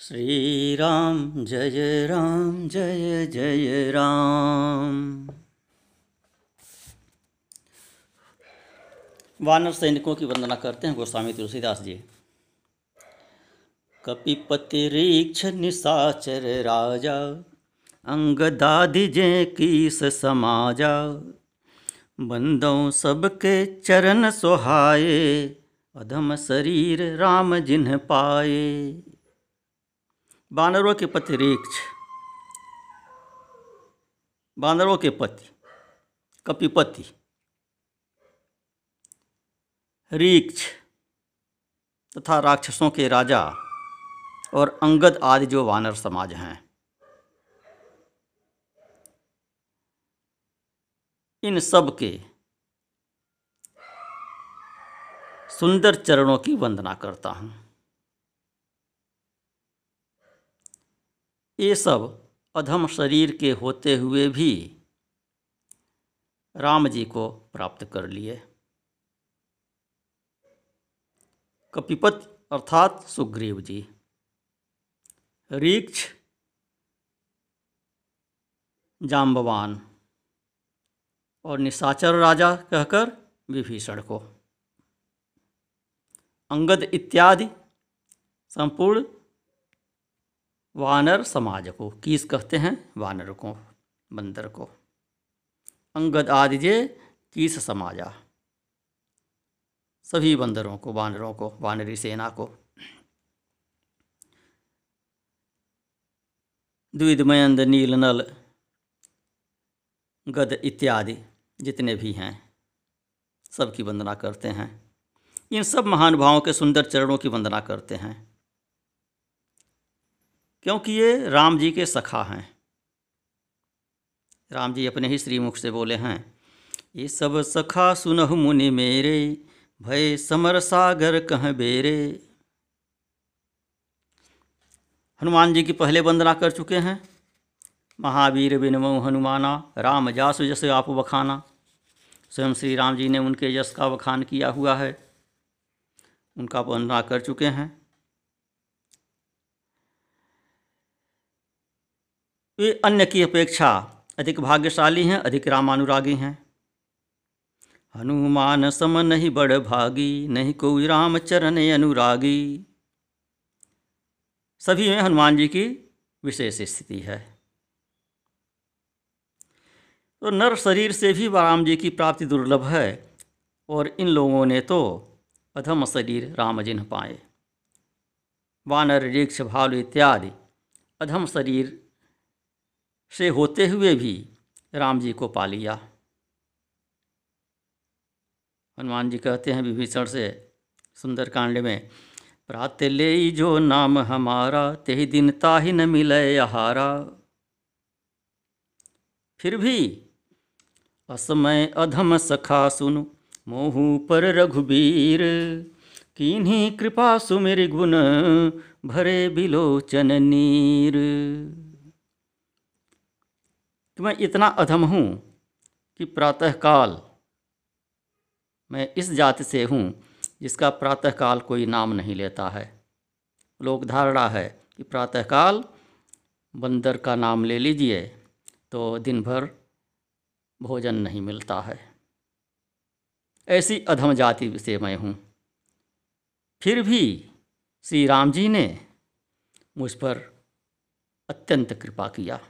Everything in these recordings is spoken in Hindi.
श्री राम जय राम, जय जय राम। वानर सैनिकों की वंदना करते हैं गोस्वामी तुलसीदास जी। कपिपति रीक्ष निशाचर राजा जे कीस समाजा, बंदों सबके चरण सोहाए अधम शरीर राम जिन्ह पाए बानरों के पति रीक्ष बानरों के पति कपिपति रीक्ष तथा राक्षसों के राजा और अंगद आदि जो वानर समाज हैं। इन सब के सुंदर चरणों की वंदना करता हूँ। ये सब अधम शरीर के होते हुए भी राम जी को प्राप्त कर लिए। कपिपत अर्थात सुग्रीव जी, रीक्ष जाम्बवान और निशाचर राजा कहकर विभीषण को, अंगद इत्यादि संपूर्ण वानर समाज को। किस कहते हैं? वानर को बंदर को। अंगद आदि जे किस समाजा? सभी बंदरों को, वानरों को, वानरी सेना को। द्विदमयंद, नील, नल, गद इत्यादि जितने भी हैं, सबकी वंदना करते हैं। इन सब महानुभावों के सुंदर चरणों की वंदना करते हैं। क्योंकि ये राम जी के सखा हैं। राम जी अपने ही श्रीमुख से बोले हैं, ये सब सखा सुनह मुनि मेरे, भय समर सागर कह बेरे। हनुमान जी की पहले वंदना कर चुके हैं। महावीर बिनमो हनुमाना, राम जासु जस आप बखाना। स्वयं श्री राम जी ने उनके यश का बखान किया हुआ है। उनका वंदना कर चुके हैं। वे अन्य की अपेक्षा अधिक भाग्यशाली हैं, अधिक रामानुरागी हैं। हनुमान सम नहीं बड़ भागी, नहीं कोई राम चरण अनुरागी। सभी में हनुमान जी की विशेष स्थिति है। तो नर शरीर से भी राम जी की प्राप्ति दुर्लभ है, और इन लोगों ने तो अधम शरीर राम जिन्ह पाए। वानर, ऋक्ष, भालु इत्यादि अधम शरीर से होते हुए भी राम जी को पा लिया। हनुमान जी कहते हैं, विभीषण से सुंदरकांड में प्रात ले जो नाम हमारा ते दिन ताहि न मिले आहारा। फिर भी असमय अधम सखा सुन, मोहू पर रघुबीर। किन्हीं कृपा सुमेर गुण, भरे बिलोचन नीर। कि मैं इतना अधम हूँ कि प्रातःकाल मैं इस जाति से हूँ जिसका प्रातःकाल कोई नाम नहीं लेता है। लोक धारणा है कि प्रातःकाल बंदर का नाम ले लीजिए तो दिन भर भोजन नहीं मिलता है। ऐसी अधम जाति से मैं हूँ। फिर भी श्री राम जी ने मुझ पर अत्यंत कृपा किया।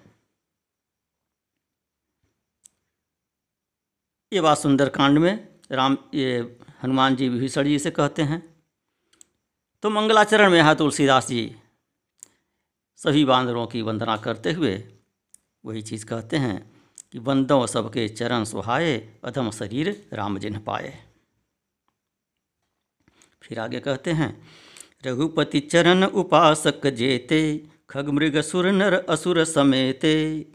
ये बात सुंदरकांड में राम, ये हनुमान जी विभीषण जी से कहते हैं। तो मंगलाचरण में यहाँ तुलसीदास जी सभी बांदरों की वंदना करते हुए वही चीज़ कहते हैं कि बंदों सबके चरण सुहाए, अधम शरीर राम जिन्ह पाए। फिर आगे कहते हैं, रघुपति चरण उपासक जेते, खग मृग सुर नर असुर समेते,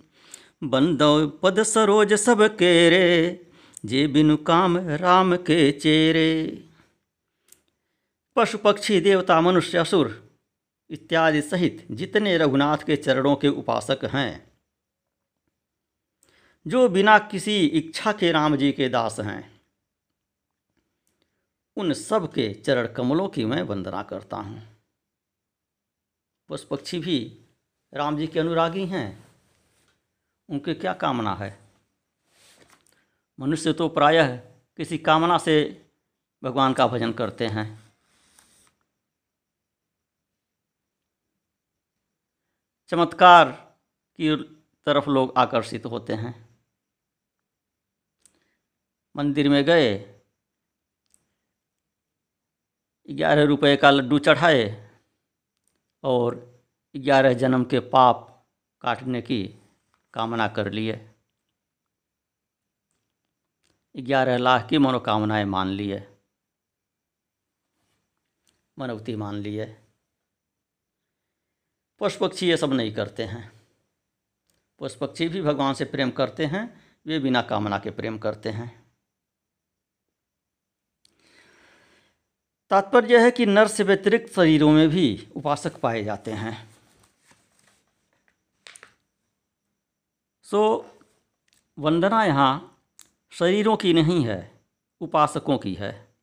बंदो पद सरोज सब केरे जे बिनु काम राम के चेरे। पशु पक्षी, देवता, मनुष्य, असुर इत्यादि सहित जितने रघुनाथ के चरणों के उपासक हैं, जो बिना किसी इच्छा के राम जी के दास हैं, उन सब के चरण कमलों की मैं वंदना करता हूँ। पशु पक्षी भी राम जी के अनुरागी हैं, उनके क्या कामना है? मनुष्य तो प्रायः किसी कामना से भगवान का भजन करते हैं। चमत्कार की तरफ़ लोग आकर्षित होते हैं। मंदिर में गए, ग्यारह रुपए का लड्डू चढ़ाए और ग्यारह जन्म के पाप काटने की कामना कर लिए। ग्यारह लाख की मनोकामनाएँ मान ली है। मनवती मान ली है। पशु पक्षी ये सब नहीं करते हैं। पशु पक्षी भी भगवान से प्रेम करते हैं, वे बिना कामना के प्रेम करते हैं। तात्पर्य है कि नर से व्यतिरिक्त शरीरों में भी उपासक पाए जाते हैं। सो, वंदना यहाँ शरीरों की नहीं है, उपासकों की है।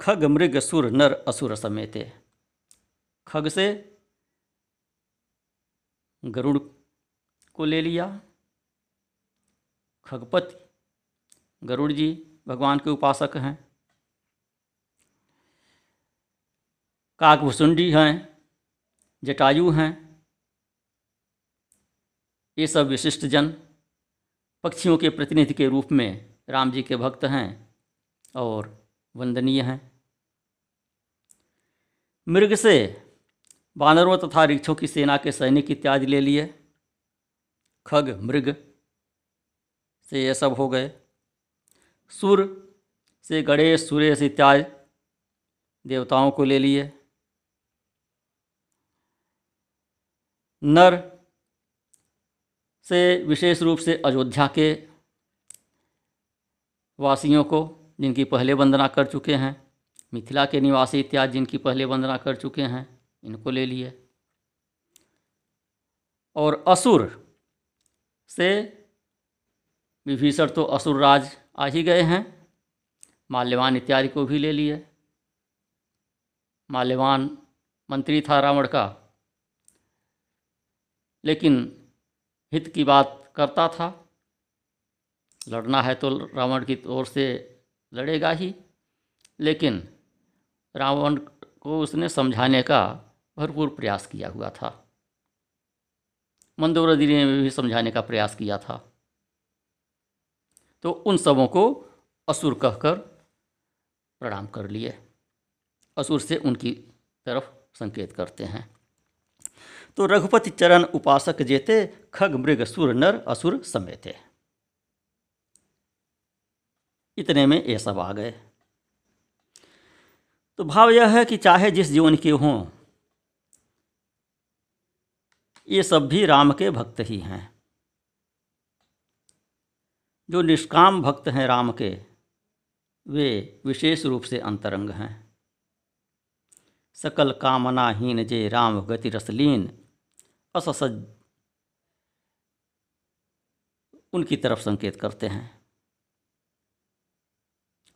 खग मृग सुर नर असुर समेते। खग से गरुड़ को ले लिया। खगपति गरुड़ जी भगवान के उपासक हैं। काकभुसुंडी हैं, जटायु हैं। ये सब विशिष्ट जन पक्षियों के प्रतिनिधि के रूप में राम जी के भक्त हैं और वंदनीय हैं। मृग से बानरों तथा रिक्षों की सेना के सैनिक इत्यादि ले लिए। खग मृग से ये सब हो गए। सुर से गणेश सुरेश इत्यादि देवताओं को ले लिए। नर से, विशेष रूप से अयोध्या के वासियों को, जिनकी पहले वंदना कर चुके हैं। मिथिला के निवासी इत्यादि जिनकी पहले वंदना कर चुके हैं, इनको ले लिए। और असुर से विभीषण तो असुर राज आ ही गए हैं। माल्यवान इत्यादि को भी ले लिए। माल्यवान मंत्री था रावण का। लेकिन हित की बात करता था। लड़ना है तो रावण की ओर से लड़ेगा ही, लेकिन रावण को उसने समझाने का भरपूर प्रयास किया हुआ था। मंदोदरी ने भी समझाने का प्रयास किया था। तो उन सबों को असुर कहकर प्रणाम कर लिए। असुर से उनकी तरफ़ संकेत करते हैं। तो रघुपति चरण उपासक जेते, खग, मृग, सुर, नर, असुर समेते। इतने में ये सब आ गए। तो भाव यह है कि चाहे जिस जीवन के हों, ये सब भी राम के भक्त ही हैं। जो निष्काम भक्त हैं राम के, वे विशेष रूप से अंतरंग हैं। सकल कामनाहीन जे राम गति रसलीन अससज उनकी तरफ़ संकेत करते हैं।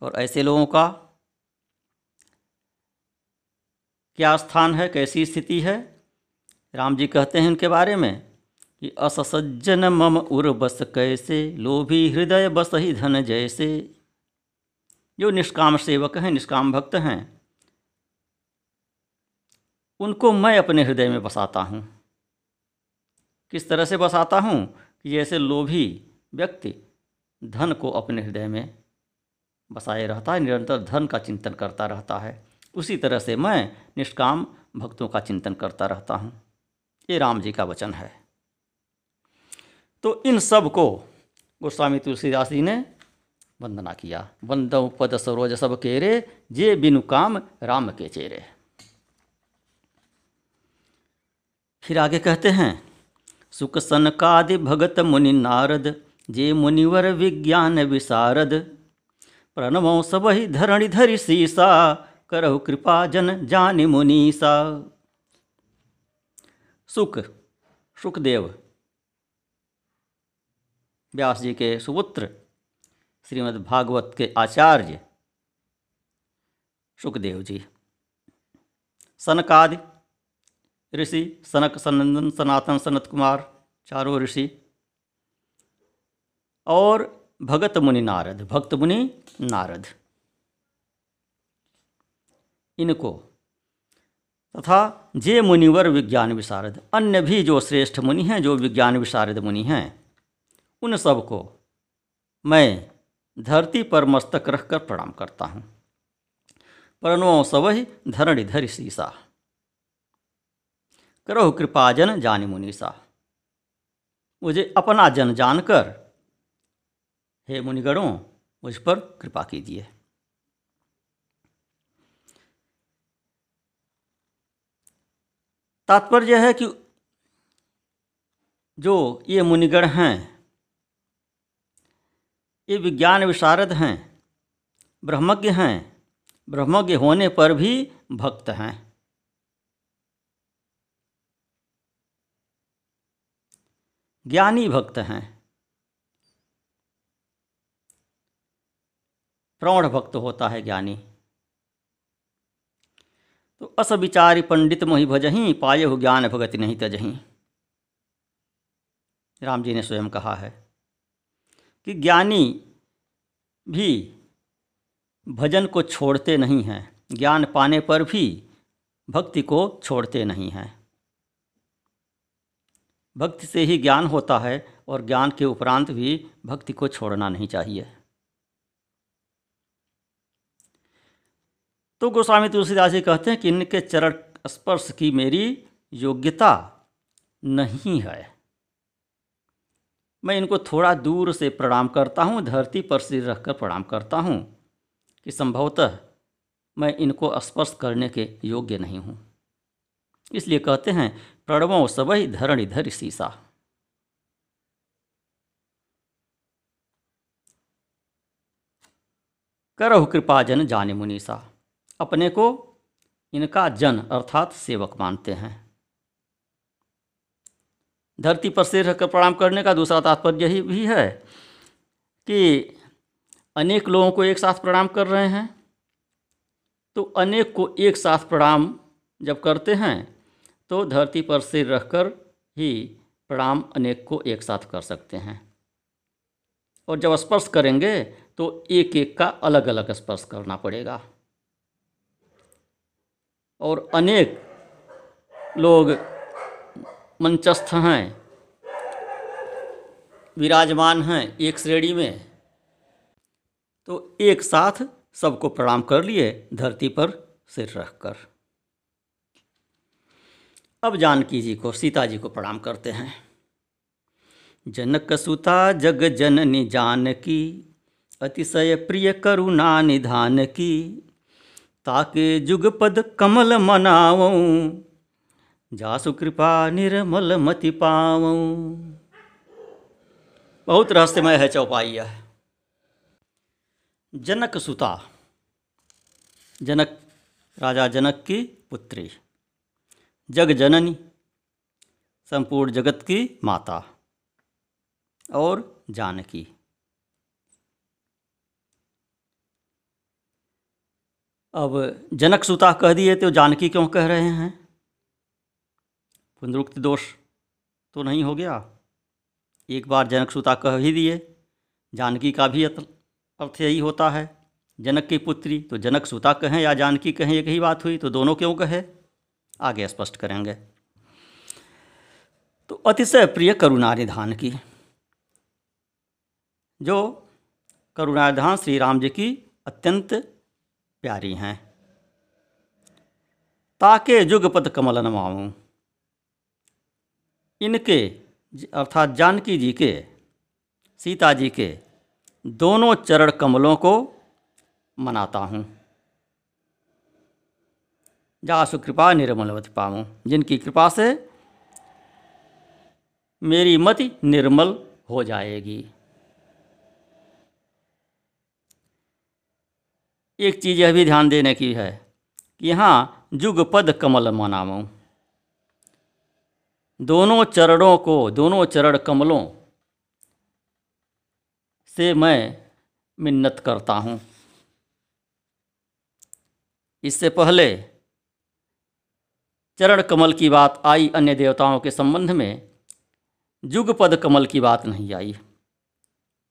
और ऐसे लोगों का क्या स्थान है, कैसी स्थिति है? राम जी कहते हैं इनके बारे में कि अससज्जन मम उर बस कैसे, लोभी हृदय बस ही धन जैसे। जो निष्काम सेवक हैं, निष्काम भक्त हैं, उनको मैं अपने हृदय में बसाता हूँ। किस तरह से बसाता हूँ कि जैसे लोभी व्यक्ति धन को अपने हृदय में बसाए रहता है, निरंतर धन का चिंतन करता रहता है। उसी तरह से मैं निष्काम भक्तों का चिंतन करता रहता हूँ। ये राम जी का वचन है। तो इन सबको गोस्वामी तुलसीदास जी ने वंदना किया। वंदव पद सरोज सब केरे, जे बिनु काम राम के चेरे। फिर आगे कहते हैं सुख सनकादि भगत मुनि नारद, जे मुनिवर विज्ञान विशारद प्रणमो सब ही धरणि धरि सीसा, करहु कृपा जन जानि मुनीसा। सुख, सुखदेव। व्यास जी के सुपुत्र, श्रीमद् भागवत के आचार्य। सुखदेव जी। सनकादि ऋषि, सनक सनंदन, सनातन सनत कुमार, चारों ऋषि। और भगत मुनि नारद, भक्त मुनि नारद। इनको, तथा जे मुनिवर विज्ञान विशारद, अन्य भी जो श्रेष्ठ मुनि हैं, जो विज्ञान विशारद मुनि हैं, उन सबको मैं धरती पर मस्तक रखकर प्रणाम करता हूँ। प्रणो सबहि धरणि धरि सीसा। करो कृपा जन जान मुनीसा। मुझे अपना जन जानकर, हे मुनिगणों, मुझ पर कृपा कीजिए। तात्पर्य है कि जो ये मुनिगण हैं, ये विज्ञान विशारद हैं, ब्रह्मज्ञ हैं, ब्रह्मज्ञ होने पर भी भक्त हैं। ज्ञानी भक्त हैं। प्रौढ़ भक्त होता है ज्ञानी। तो अस विचारी पंडित मोहि भजही पाये हो ज्ञान भगति नहीं तजही राम जी ने स्वयं कहा है कि ज्ञानी भी भजन को छोड़ते नहीं हैं, ज्ञान पाने पर भी भक्ति को छोड़ते नहीं हैं। भक्ति से ही ज्ञान होता है और ज्ञान के उपरांत भी भक्ति को छोड़ना नहीं चाहिए। तो गोस्वामी तुलसीदास जी कहते हैं कि इनके चरण स्पर्श की मेरी योग्यता नहीं है। मैं इनको थोड़ा दूर से प्रणाम करता हूँ, धरती पर सिर रखकर प्रणाम करता हूँ कि संभवतः मैं इनको स्पर्श करने के योग्य नहीं हूँ। इसलिए कहते हैं प्रणवों सबही धरण धर सीसा। करहु कृपा जन जाने मुनीसा, अपने को इनका जन अर्थात सेवक मानते हैं। धरती पर सिर रखकर प्रणाम करने का दूसरा तात्पर्य यही भी है कि अनेक लोगों को एक साथ प्रणाम कर रहे हैं। तो अनेक को एक साथ प्रणाम जब करते हैं तो धरती पर सिर रखकर ही प्रणाम अनेक को एक साथ कर सकते हैं। और जब स्पर्श करेंगे तो एक एक का अलग अलग स्पर्श करना पड़ेगा। और अनेक लोग मंचस्थ हैं, विराजमान हैं एक श्रेणी में तो एक साथ सबको प्रणाम कर लिए धरती पर सिर रखकर अब जानकी जी को, सीता जी को प्रणाम करते हैं। जनक सुता जग जननी जानकी, अतिशय प्रिय करुणा निधान की ताके जुगपद कमल मनावूं, जासु कृपा निर्मल मति पावूं। बहुत रहस्यमय है चौपाई यह। जनक सुता, जनक, राजा जनक की पुत्री। जग जननी, संपूर्ण जगत की माता और जानकी। अब जनक सुता कह दिए तो जानकी क्यों कह रहे हैं? पुनरुक्ति दोष तो नहीं हो गया। एक बार जनक सुता कह ही दिए, जानकी का भी अर्थ यही होता है। जनक की पुत्री तो जनक सुता कहें या जानकी कहें, एक ही बात हुई तो दोनों क्यों कहे? आगे स्पष्ट करेंगे। तो अतिशय प्रिय करुणा निधान की, जो करुणाधान श्री राम जी की अत्यंत प्यारी हैं। ताके जुगपद कमल नमाऊँ। इनके अर्थात जानकी जी के, सीता जी के दोनों चरण कमलों को मनाता हूँ। जा सुकृपा निर्मलवती पाऊँ जिनकी कृपा से मेरी मति निर्मल हो जाएगी। एक चीज़ यह भी ध्यान देने की है कि यहाँ जुगपद कमल मनाऊँ। दोनों चरणों को, दोनों चरण कमलों से मैं मिन्नत करता हूँ। इससे पहले चरण कमल की बात आई अन्य देवताओं के संबंध में, जुगपद कमल की बात नहीं आई,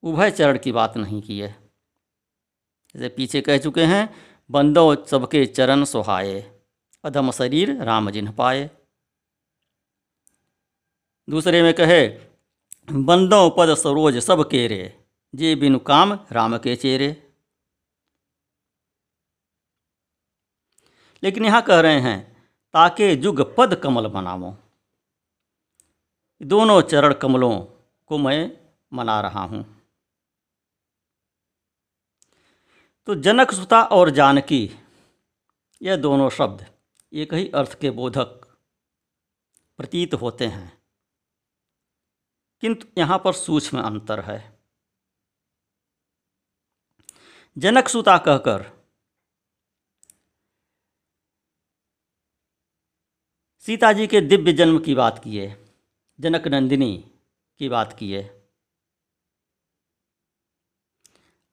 उभय चरण की बात नहीं की है। जैसे पीछे कह चुके हैं, बंदो सबके चरण सुहाए, अधम शरीर राम जिन्ह पाए। दूसरे में कहे, बंदो पद सरोज सब केरे, जे बिनु काम राम के चेरे। लेकिन यहाँ कह रहे हैं ताके जुग पद कमल बनावो। दोनों चरण कमलों को मैं मना रहा हूँ। तो जनक सुता और जानकी, यह दोनों शब्द एक ही अर्थ के बोधक प्रतीत होते हैं। किंतु यहाँ पर सूक्ष्म अंतर है। जनक सुता कहकर सीता जी के दिव्य जन्म की बात की है, जनक नंदिनी की बात की है।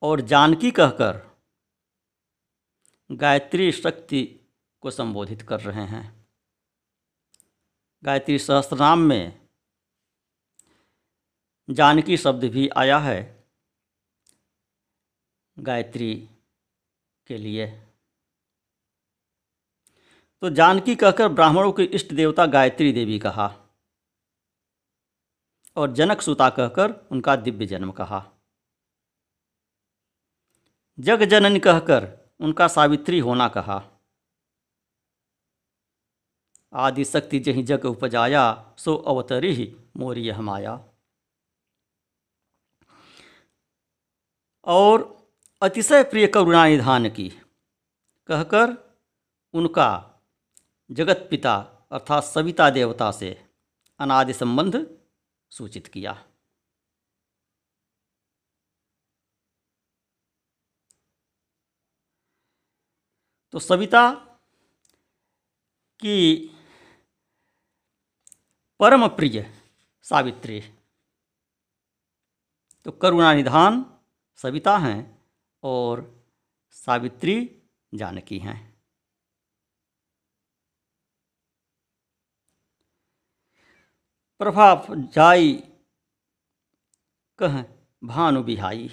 और जानकी कहकर गायत्री शक्ति को संबोधित कर रहे हैं। गायत्री सहस्त्रनाम में जानकी शब्द भी आया है, गायत्री के लिए। तो जानकी कहकर ब्राह्मणों के इष्ट देवता गायत्री देवी कहा, और जनक सुता कहकर उनका दिव्य जन्म कहा। जग जनन कहकर उनका सावित्री होना कहा। आदि शक्ति जही जग उपजाया, सो अवतरी ही मोरी माया और अतिशय प्रिय करुणा निधान की कहकर उनका जगत पिता अर्थात सविता देवता से अनादि संबंध सूचित किया। तो सविता की परम प्रिय सावित्री। तो करुणा निधान सविता हैं और सावित्री जानकी हैं। प्रभा जाई कह, भानु बिहाई।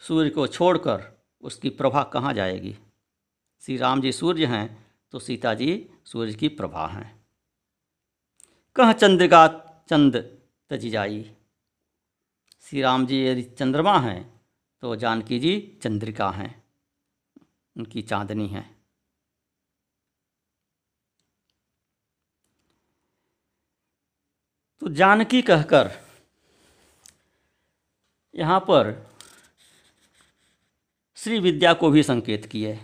सूर्य को छोड़कर उसकी प्रभा कहाँ जाएगी? श्री राम जी सूर्य हैं तो सीता जी सूर्य की प्रभा हैं। कह, चंद्रिका चंद तजी जाई। श्री राम जी यदि चंद्रमा हैं तो जानकी जी चंद्रिका हैं। उनकी चांदनी है। तो जानकी कहकर यहाँ पर श्री विद्या को भी संकेत किए।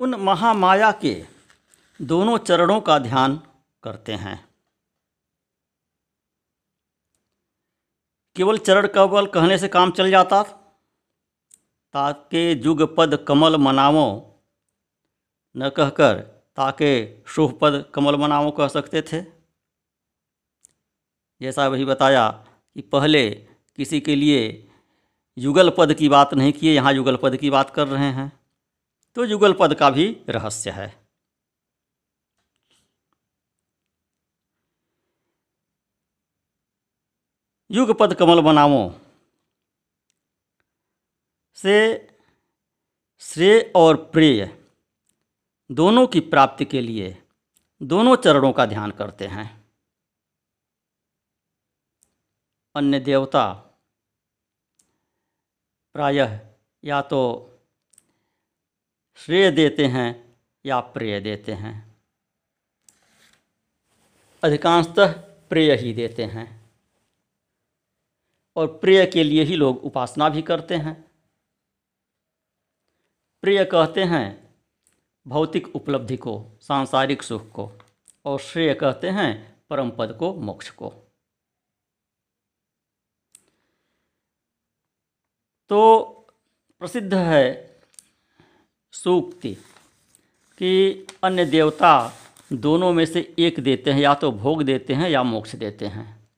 उन महामाया के दोनों चरणों का ध्यान करते हैं। केवल चरण कवल कहने से काम चल जाता? ताके जुग पद कमल मनावो। न कहकर ताके शुभ पद कमल मनावो कह सकते थे। जैसा वही बताया कि पहले किसी के लिए युगल पद की बात नहीं किए, यहाँ युगल पद की बात कर रहे हैं। तो युगल पद का भी रहस्य है। युग पद कमल बनावो से श्रेय और प्रेय दोनों की प्राप्ति के लिए दोनों चरणों का ध्यान करते हैं। अन्य देवता प्रायः या तो श्रेय देते हैं या प्रेय देते हैं। अधिकांशतः प्रेय ही देते हैं और प्रिय के लिए ही लोग उपासना भी करते हैं। प्रिय कहते हैं भौतिक उपलब्धि को, सांसारिक सुख को, और श्रेय कहते हैं परम पद को, मोक्ष को। तो प्रसिद्ध है सूक्ति कि अन्य देवता दोनों में से एक देते हैं, या तो भोग देते हैं या मोक्ष देते हैं।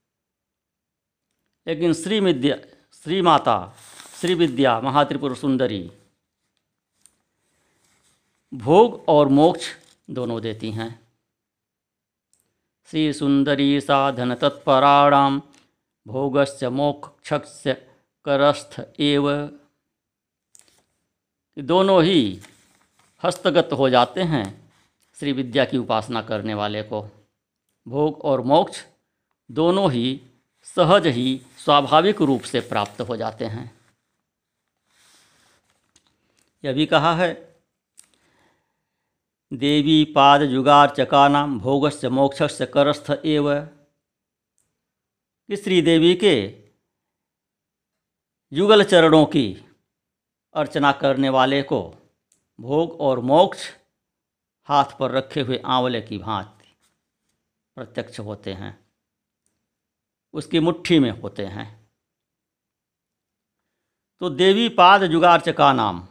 लेकिन श्री विद्या श्री माता श्री विद्या महात्रिपुर सुंदरी भोग और मोक्ष दोनों देती हैं। श्री सुंदरी साधन तत्पराणाम, भोगस्य मोक्षस्य करस्थ एव। दोनों ही हस्तगत हो जाते हैं श्री विद्या की उपासना करने वाले को। भोग और मोक्ष दोनों ही सहज ही स्वाभाविक रूप से प्राप्त हो जाते हैं। यह भी कहा है देवी पाद युगार्चका नाम भोगस्य मोक्षस्य करस्थ एव। श्री देवी के युगल चरणों की अर्चना करने वाले को भोग और मोक्ष हाथ पर रखे हुए आंवले की भांति प्रत्यक्ष होते हैं। उसकी मुट्ठी में होते हैं। तो देवी पाद जुगार्च का नाम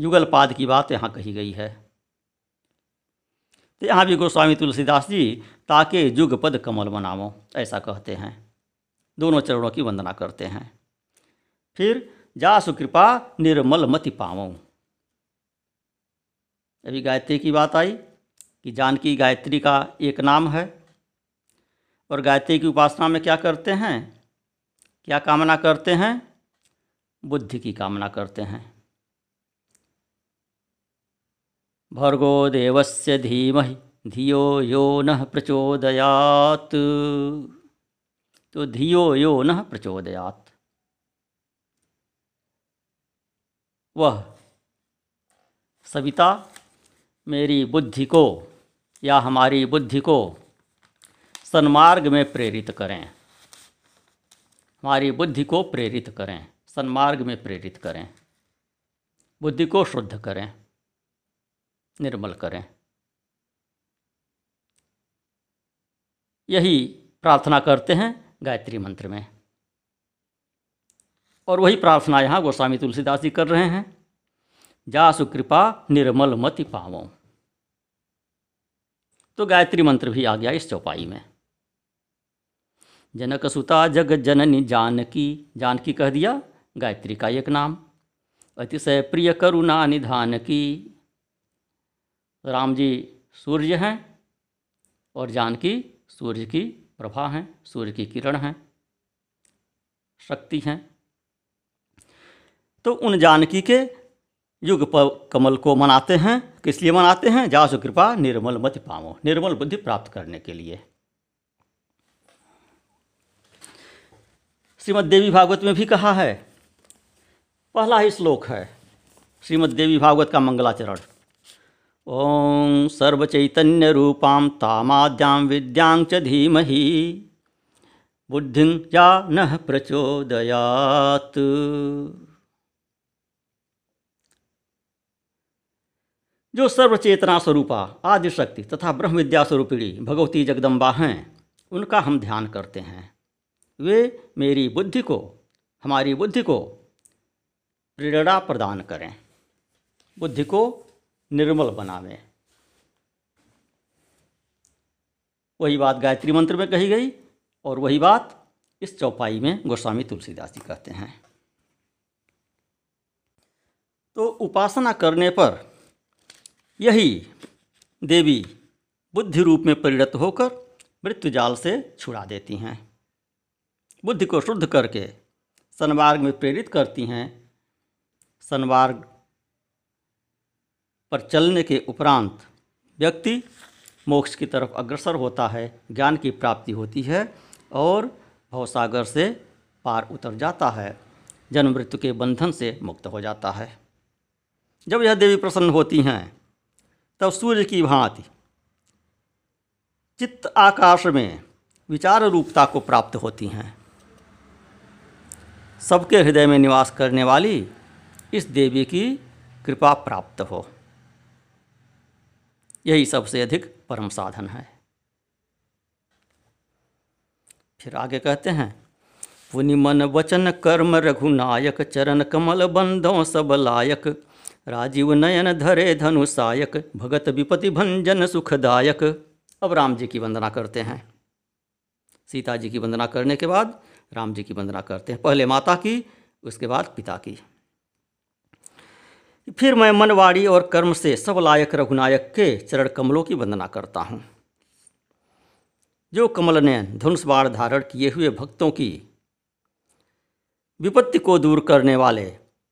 युगल पाद की बात यहाँ कही गई है। तो यहाँ भी गोस्वामी तुलसीदास जी ताके युग पद कमल बनावो ऐसा कहते हैं। दोनों चरणों की वंदना करते हैं। फिर जासु कृपा निर्मल मति पावों अभी गायत्री की बात आई कि जानकी गायत्री का एक नाम है और गायत्री की उपासना में क्या करते हैं? क्या कामना करते हैं? बुद्धि की कामना करते हैं। भर्गो देवस्य धीमहि, धियो यो न प्रचोदयात। तो धियो यो न प्रचोदयात। वह सविता, मेरी बुद्धि को या हमारी बुद्धि को सन्मार्ग में प्रेरित करें। हमारी बुद्धि को प्रेरित करें, सन्मार्ग में प्रेरित करें। बुद्धि को शुद्ध करें। निर्मल करें। यही प्रार्थना करते हैं गायत्री मंत्र में। और वही प्रार्थना यहाँ गोस्वामी तुलसीदास जी कर रहे हैं। जासु कृपा निर्मल मति पावों। तो गायत्री मंत्र भी आ गया इस चौपाई में। जनक सुता जग जननी जानकी जानकी कह दिया गायत्री का एक नाम। अतिशय प्रिय करुणा निधान की राम जी सूर्य हैं और जानकी सूर्य की प्रभा हैं, सूर्य की किरण हैं, शक्ति हैं। तो उन जानकी के युग कमल को मनाते हैं। किस लिए मनाते हैं? जासु कृपा, निर्मल मत पावो निर्मल बुद्धि प्राप्त करने के लिए। श्रीमद देवी भागवत में भी कहा है, पहला ही श्लोक है, श्रीमद देवी भागवत का मंगलाचरण। ओम सर्वचैतन्य रूपां तामाद्यां विद्यां च धीमहि। बुद्धिं या न प्रचोदयात। जो सर्वचेतना स्वरूपा आदि शक्ति तथा ब्रह्म विद्या स्वरूपिणी भगवती जगदम्बा हैं, उनका हम ध्यान करते हैं। वे मेरी बुद्धि को, हमारी बुद्धि को प्रेरणा प्रदान करें। बुद्धि को निर्मल बनावें। वही बात गायत्री मंत्र में कही गई और वही बात इस चौपाई में गोस्वामी तुलसीदास जी कहते हैं। तो उपासना करने पर यही देवी बुद्धि रूप में परिणत होकर मृत्युजाल से छुड़ा देती हैं। बुद्धि को शुद्ध करके सन्मार्ग में प्रेरित करती हैं। सन्मार्ग पर चलने के उपरांत व्यक्ति मोक्ष की तरफ़ अग्रसर होता है, ज्ञान की प्राप्ति होती है और भवसागर से पार उतर जाता है। जन्म मृत्यु के बंधन से मुक्त हो जाता है। जब यह देवी प्रसन्न होती हैं, तब सूर्य की भांति चित्त आकाश में विचार रूपता को प्राप्त होती हैं। सबके हृदय में निवास करने वाली इस देवी की कृपा प्राप्त हो। यही सबसे अधिक परम साधन है। फिर आगे कहते हैं, पुनि मन वचन कर्म रघुनायक, चरण कमल बंधों सब लायक, राजीव नयन धरे धनुषायक भगत विपति भंजन सुखदायक। अब राम जी की वंदना करते हैं। सीता जी की वंदना करने के बाद राम जी की वंदना करते हैं। पहले माता की, उसके बाद पिता की। फिर मैं मनवाड़ी और कर्म से सब लायक रघुनायक के चरण कमलों की वंदना करता हूँ। जो कमल ने धनुष बाण धारण किए हुए भक्तों की विपत्ति को दूर करने वाले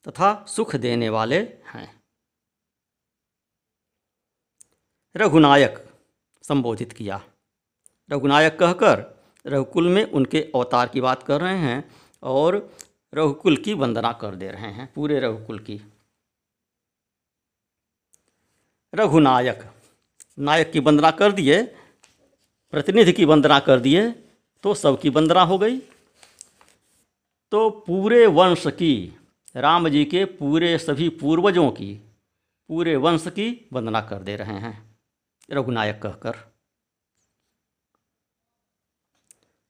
तथा सुख देने वाले हैं। रघुनायक संबोधित किया। रघुनायक कहकर, रघुकुल में उनके अवतार की बात कर रहे हैं और रघुकुल की वंदना कर दे रहे हैं, पूरे रघुकुल की। रघुनायक। नायक की वंदना कर दिए, प्रतिनिधि की वंदना कर दिए तो सबकी वंदना हो गई। तो पूरे वंश की, राम जी के पूरे सभी पूर्वजों की, पूरे वंश की वंदना कर दे रहे हैं, रघुनायक कहकर।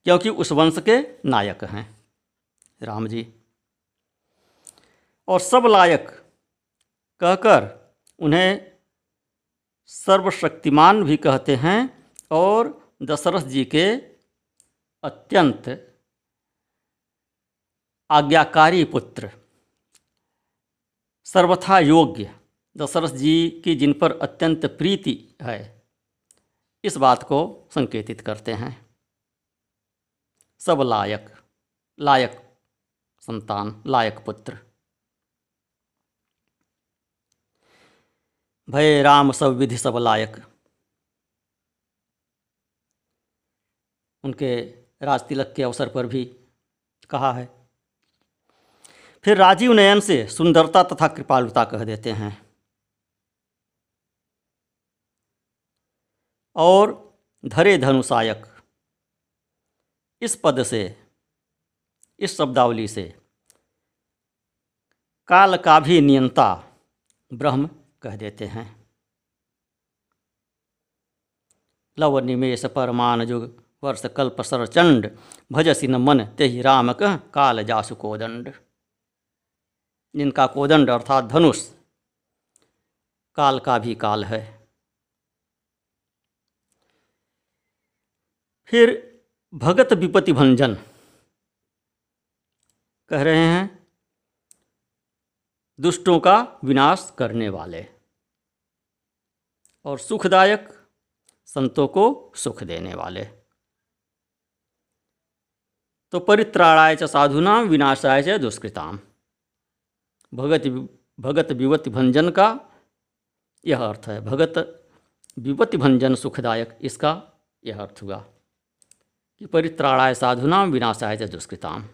क्योंकि उस वंश के नायक हैं, राम जी। और सब लायक कहकर उन्हें सर्वशक्तिमान भी कहते हैं और दशरथ जी के अत्यंत आज्ञाकारी पुत्र। सर्वथा योग्य दशरथ जी की जिन पर अत्यंत प्रीति है, इस बात को संकेतित करते हैं। सब लायक लायक संतान, लायक पुत्र। भय राम सब विधि सब लायक। उनके राज तिलक के अवसर पर भी कहा है। फिर राजीव नयन से सुंदरता तथा कृपालुता कह देते हैं। और धरे धनुषायक, इस पद से, इस शब्दावली से, काल का भी नियंता ब्रह्म कह देते हैं। लव निमेश परमान जुग, वर्ष कल्प सरचंड भजसी न मन ते राम कह, काल जासु कोदंड। जिनका कोदंड अर्थात धनुष, काल का भी काल है। फिर भगत विपति भंजन कह रहे हैं, दुष्टों का विनाश करने वाले। और सुखदायक संतों को सुख देने वाले। तो परित्राणाय च साधुना, विनाशाय च दुष्कृताम भगत भगत विवति भंजन का यह अर्थ है। भगत विपत्ति भंजन सुखदायक, इसका यह अर्थ हुआ कि परित्राणाय साधुनाम विनाशाय च दुष्कृताम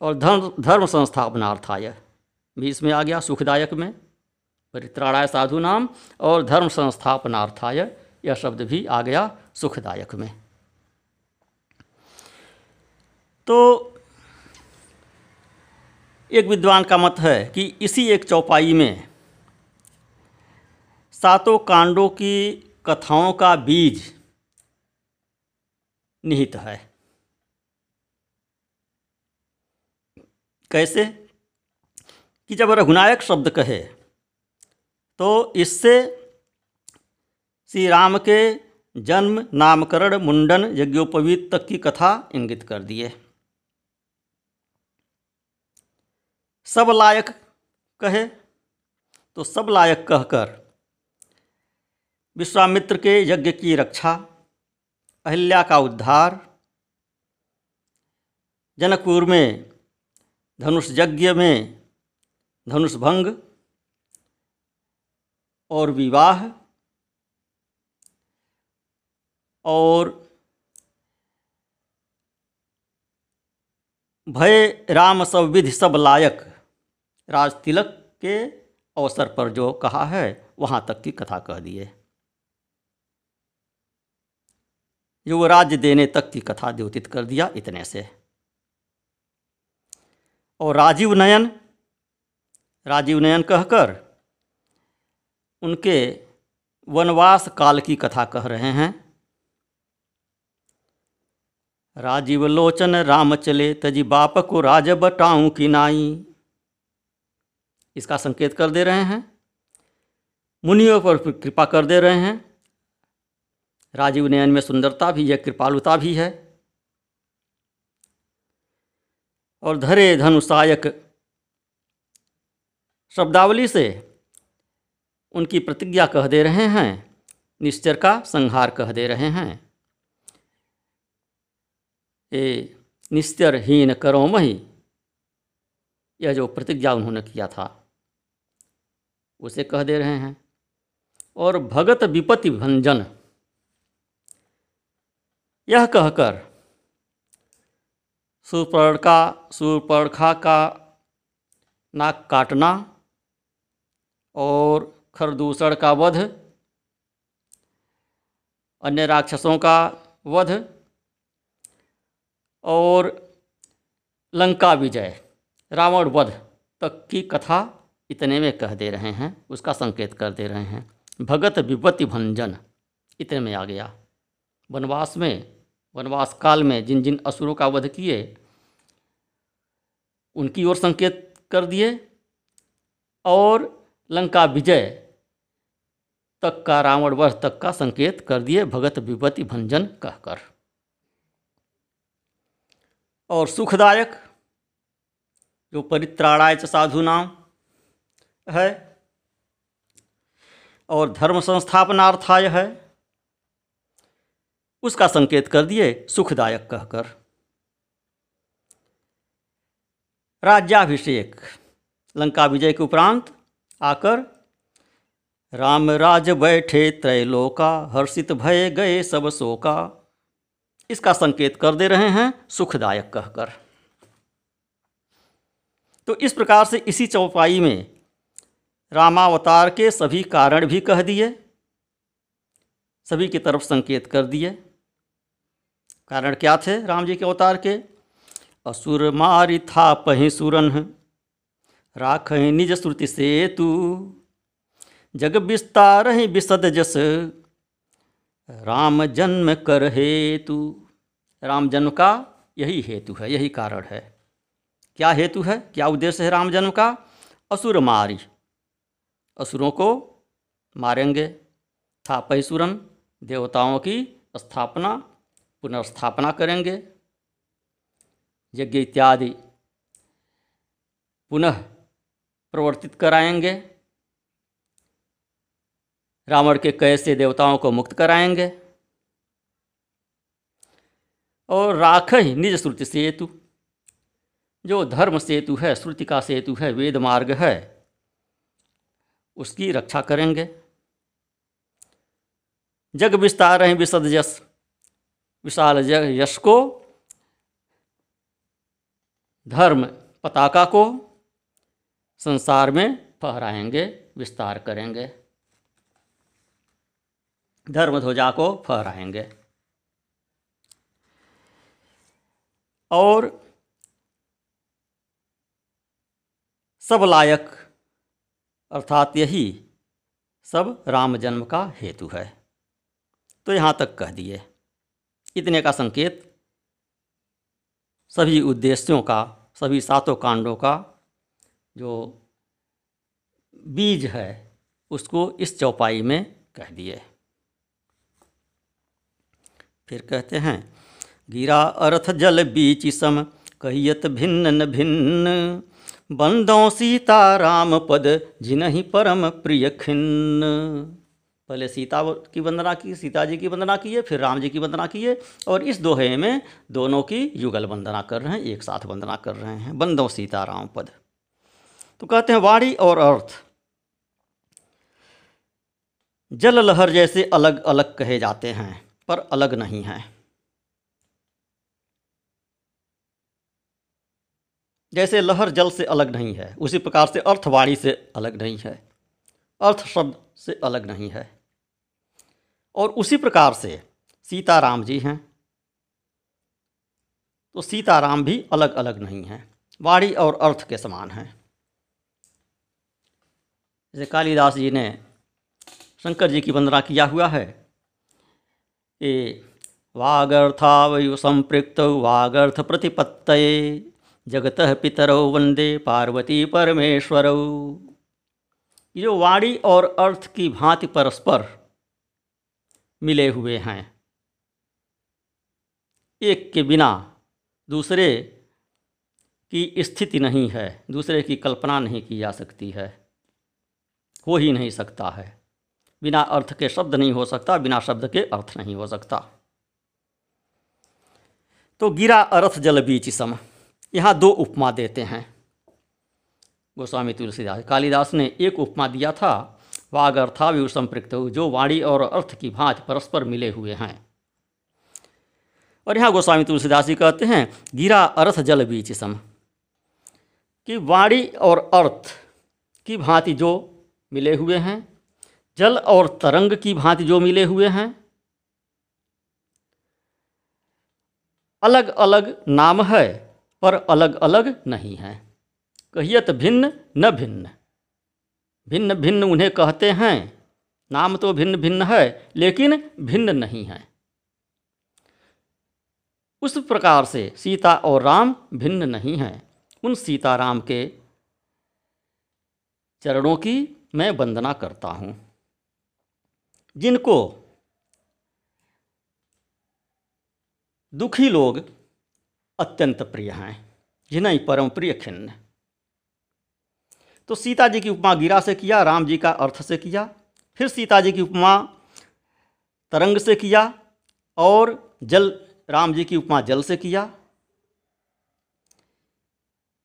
और धर्म धर्म संस्थापनार्थाय भी इसमें आ गया सुखदायक में। परित्राणाय साधु नाम और धर्म संस्थापनार्थाय यह शब्द भी आ गया सुखदायक में। तो एक विद्वान का मत है कि इसी एक चौपाई में सातों कांडों की कथाओं का बीज निहित है। कैसे? कि जब रघुनायक शब्द कहे तो इससे श्री राम के जन्म नामकरण मुंडन यज्ञोपवीत तक की कथा इंगित कर दिए सब लायक कहे तो सब लायक कहकर विश्वामित्र के यज्ञ की रक्षा, अहिल्या का उद्धार, जनकपुर में धनुष यज्ञ में धनुष भंग और विवाह और भय, राम सब विधि सब लायक। राज तिलक के अवसर पर जो कहा है, वहाँ तक की कथा कह दिए जो राज्य देने तक की कथा द्योतित कर दिया इतने से। और राजीव नयन राजीव नयन कहकर उनके वनवास काल की कथा कह रहे हैं। राजीव लोचन राम चले, तजी बाप को राज बटाऊं की नाई। इसका संकेत कर दे रहे हैं। मुनियों पर कृपा कर दे रहे हैं। राजीव नयन में सुंदरता भी है कृपालुता भी है। और धरे धनुषायक शब्दावली से उनकी प्रतिज्ञा कह दे रहे हैं, निश्चर का संहार कह दे रहे हैं। ये निश्चरहीन करो मही। यह जो प्रतिज्ञा उन्होंने किया था, उसे कह दे रहे हैं। और भगत विपति भंजन, यह कहकर सुपर्णका सुपर्णखा का नाक काटना और खरदूषण का वध, अन्य राक्षसों का वध और लंका विजय, रावण वध तक की कथा इतने में कह दे रहे हैं, उसका संकेत कर दे रहे हैं। भगत विपत्ति भंजन, इतने में आ गया। वनवास में, वनवास काल में जिन जिन असुरों का वध किए, उनकी ओर संकेत कर दिए और लंका विजय तक का रावण वध तक का संकेत कर दिए, भगत विपत्ति भंजन कहकर। और सुखदायक, जो परित्राणाय साधु नाम है, और धर्म संस्थापनार्थाय है, उसका संकेत कर दिए सुखदायक कहकर। राज्याभिषेक, लंका विजय के उपरांत आकर राम राज बैठे त्रैलोका, हर्षित भय गए सब शोका। इसका संकेत कर दे रहे हैं सुखदायक कहकर। तो इस प्रकार से इसी चौपाई में रामावतार के सभी कारण भी कह दिए, सभी की तरफ़ संकेत कर दिए। कारण क्या थे राम जी के अवतार के? असुर मारि था पही सुरन राख निज श्रुति से तू जग विस्तार ही विसद जस। राम जन्म कर हेतु। राम जन्म का यही हेतु है, यही कारण है। क्या हेतु है? क्या उद्देश्य है राम जन्म का? असुर मारी। असुरों को मारेंगे। था पैसुरन देवताओं की स्थापना, पुनर्स्थापना करेंगे। यज्ञ इत्यादि पुनः प्रवर्तित कराएँगे। रावण के कैसे देवताओं को मुक्त कराएँगे? और राख ही निज श्रुति सेतु। जो धर्म सेतु है, श्रुति का सेतु है, वेद मार्ग है, उसकी रक्षा करेंगे। जग विस्तार हैं विशद यश, विशाल जग यश को, धर्म पताका को, संसार में फहराएँगे, विस्तार करेंगे। धर्म ध्वजा को फहराएँगे। और सब लायक, अर्थात यही सब राम जन्म का हेतु है। तो यहाँ तक कह दिए। इतने का संकेत, सभी उद्देश्यों का, सभी सातों कांडों का जो बीज है, उसको इस चौपाई में कह दिए। फिर कहते हैं, गिरा अर्थ जल बीच सम, कहियत भिन्न न भिन्न। बंदों सीता राम पद, जिन्हि परम प्रिय खिन्न। पहले सीता की वंदना की, सीता जी की वंदना की है, फिर राम जी की वंदना किए और इस दोहे में दोनों की युगल वंदना कर रहे हैं, एक साथ वंदना कर रहे हैं, बंदो सीता राम पद। तो कहते हैं, वाणी और अर्थ। जल लहर जैसे अलग अलग कहे जाते हैं। पर अलग नहीं है। जैसे लहर जल से अलग नहीं है, उसी प्रकार से अर्थवाणी से अलग नहीं है, अर्थ शब्द से अलग नहीं है। और उसी प्रकार से सीताराम जी हैं तो सीताराम भी अलग अलग नहीं हैं, वाणी और अर्थ के समान हैं। जैसे कालिदास जी ने शंकर जी की वंदना किया हुआ है ये वागर्थ प्रतिपत्त जगत पितरौ वंदे पार्वती परमेश्वरौ जो वाणी और अर्थ की भांति परस्पर मिले हुए हैं, एक के बिना दूसरे की स्थिति नहीं है, दूसरे की कल्पना नहीं की जा सकती है, हो ही नहीं सकता है। बिना अर्थ के शब्द नहीं हो सकता, बिना शब्द के अर्थ नहीं हो सकता। तो गिरा अर्थ जल बीच सम। यहाँ दो उपमा देते हैं। गोस्वामी तुलसीदास, कालिदास ने एक उपमा दिया था वाग भी संपृक्त जो वाणी और अर्थ की भांति परस्पर मिले हुए हैं। और यहाँ गोस्वामी तुलसीदास जी कहते हैं, गिरा अर्थ जल बीच सम। कि वाणी और अर्थ की भांति जो मिले हुए हैं जल और तरंग की भांति जो मिले हुए हैं अलग अलग नाम है, पर अलग अलग नहीं है। कहियत भिन्न न भिन्न। भिन्न भिन्न उन्हें कहते हैं। नाम तो भिन्न भिन्न है, लेकिन भिन्न नहीं है। उस प्रकार से सीता और राम भिन्न नहीं हैं। उन सीताराम के चरणों की मैं वंदना करता हूँ। जिनको दुखी लोग अत्यंत प्रिय हैं, जिन्हें परम प्रिय खिन्न तो सीता जी की उपमा गिरा से किया, राम जी का अर्थ से किया, फिर सीता जी की उपमा तरंग से किया, और जल, राम जी की उपमा जल से किया।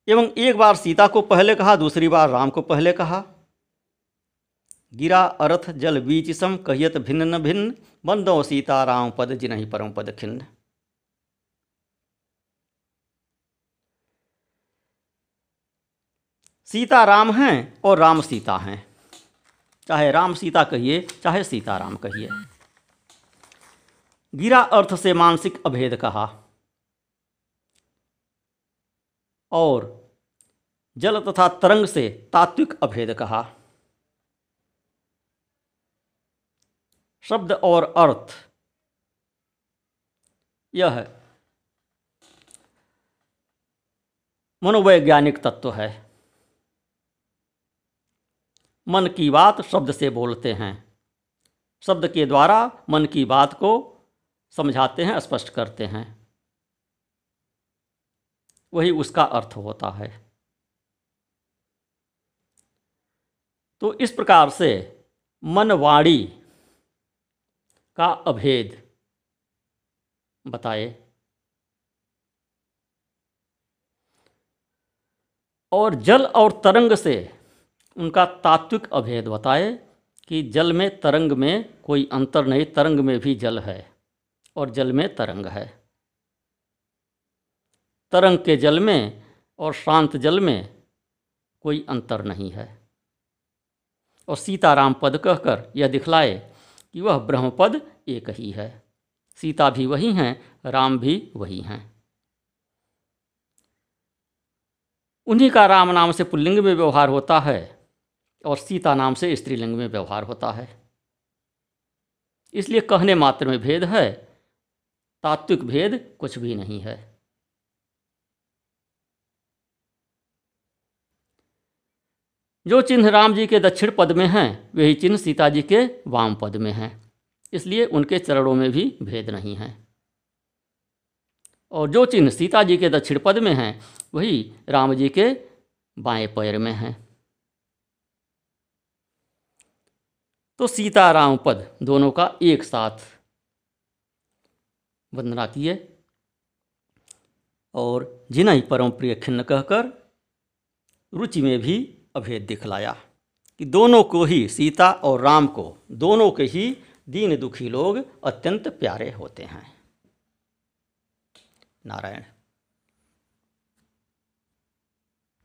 एवं एक बार सीता को पहले कहा, दूसरी बार राम को पहले कहा। गिरा अर्थ जल बीच सम कहियत भिन्न भिन्न, बंदो सीताराम पद जिन्हीं परम पद खिन्न। सीता राम हैं और राम सीता हैं। चाहे राम सीता कहिए, चाहे सीता राम कहिए। गिरा अर्थ से मानसिक अभेद कहा। और जल तथा तरंग से तात्विक अभेद कहा। शब्द और अर्थ। यह है। मनोवैज्ञानिक तत्व है। मन की बात शब्द से बोलते हैं। शब्द के द्वारा मन की बात को समझाते हैं, स्पष्ट करते हैं। वही उसका अर्थ होता है। तो इस प्रकार से मनवाणी का अभेद बताए। और जल और तरंग से उनका तात्विक अभेद बताए कि जल में तरंग में कोई अंतर नहीं, तरंग में भी जल है और जल में तरंग है। तरंग के जल में और शांत जल में कोई अंतर नहीं है। और सीताराम पद कहकर यह दिखलाए कि वह ब्रह्मपद एक ही है। सीता भी वही हैं, राम भी वही हैं। उन्हीं का राम नाम से पुल्लिंग में व्यवहार होता है और सीता नाम से स्त्रीलिंग में व्यवहार होता है। इसलिए कहने मात्र में भेद है, तात्विक भेद कुछ भी नहीं है। जो चिन्ह राम जी के दक्षिण पद में हैं वही चिन्ह सीता जी के वाम पद में हैं। इसलिए उनके चरणों में भी भेद नहीं है। और जो चिन्ह सीता जी के दक्षिण पद में हैं, वही राम जी के बाएँ पैर में हैं। तो सीता राम पद दोनों का एक साथ वंदना किए और जिन्हें परम प्रिय खिन्न कहकर रुचि में भी अभेद दिखलाया कि दोनों को ही सीता और राम को, दोनों के ही दीन दुखी लोग अत्यंत प्यारे होते हैं। नारायण।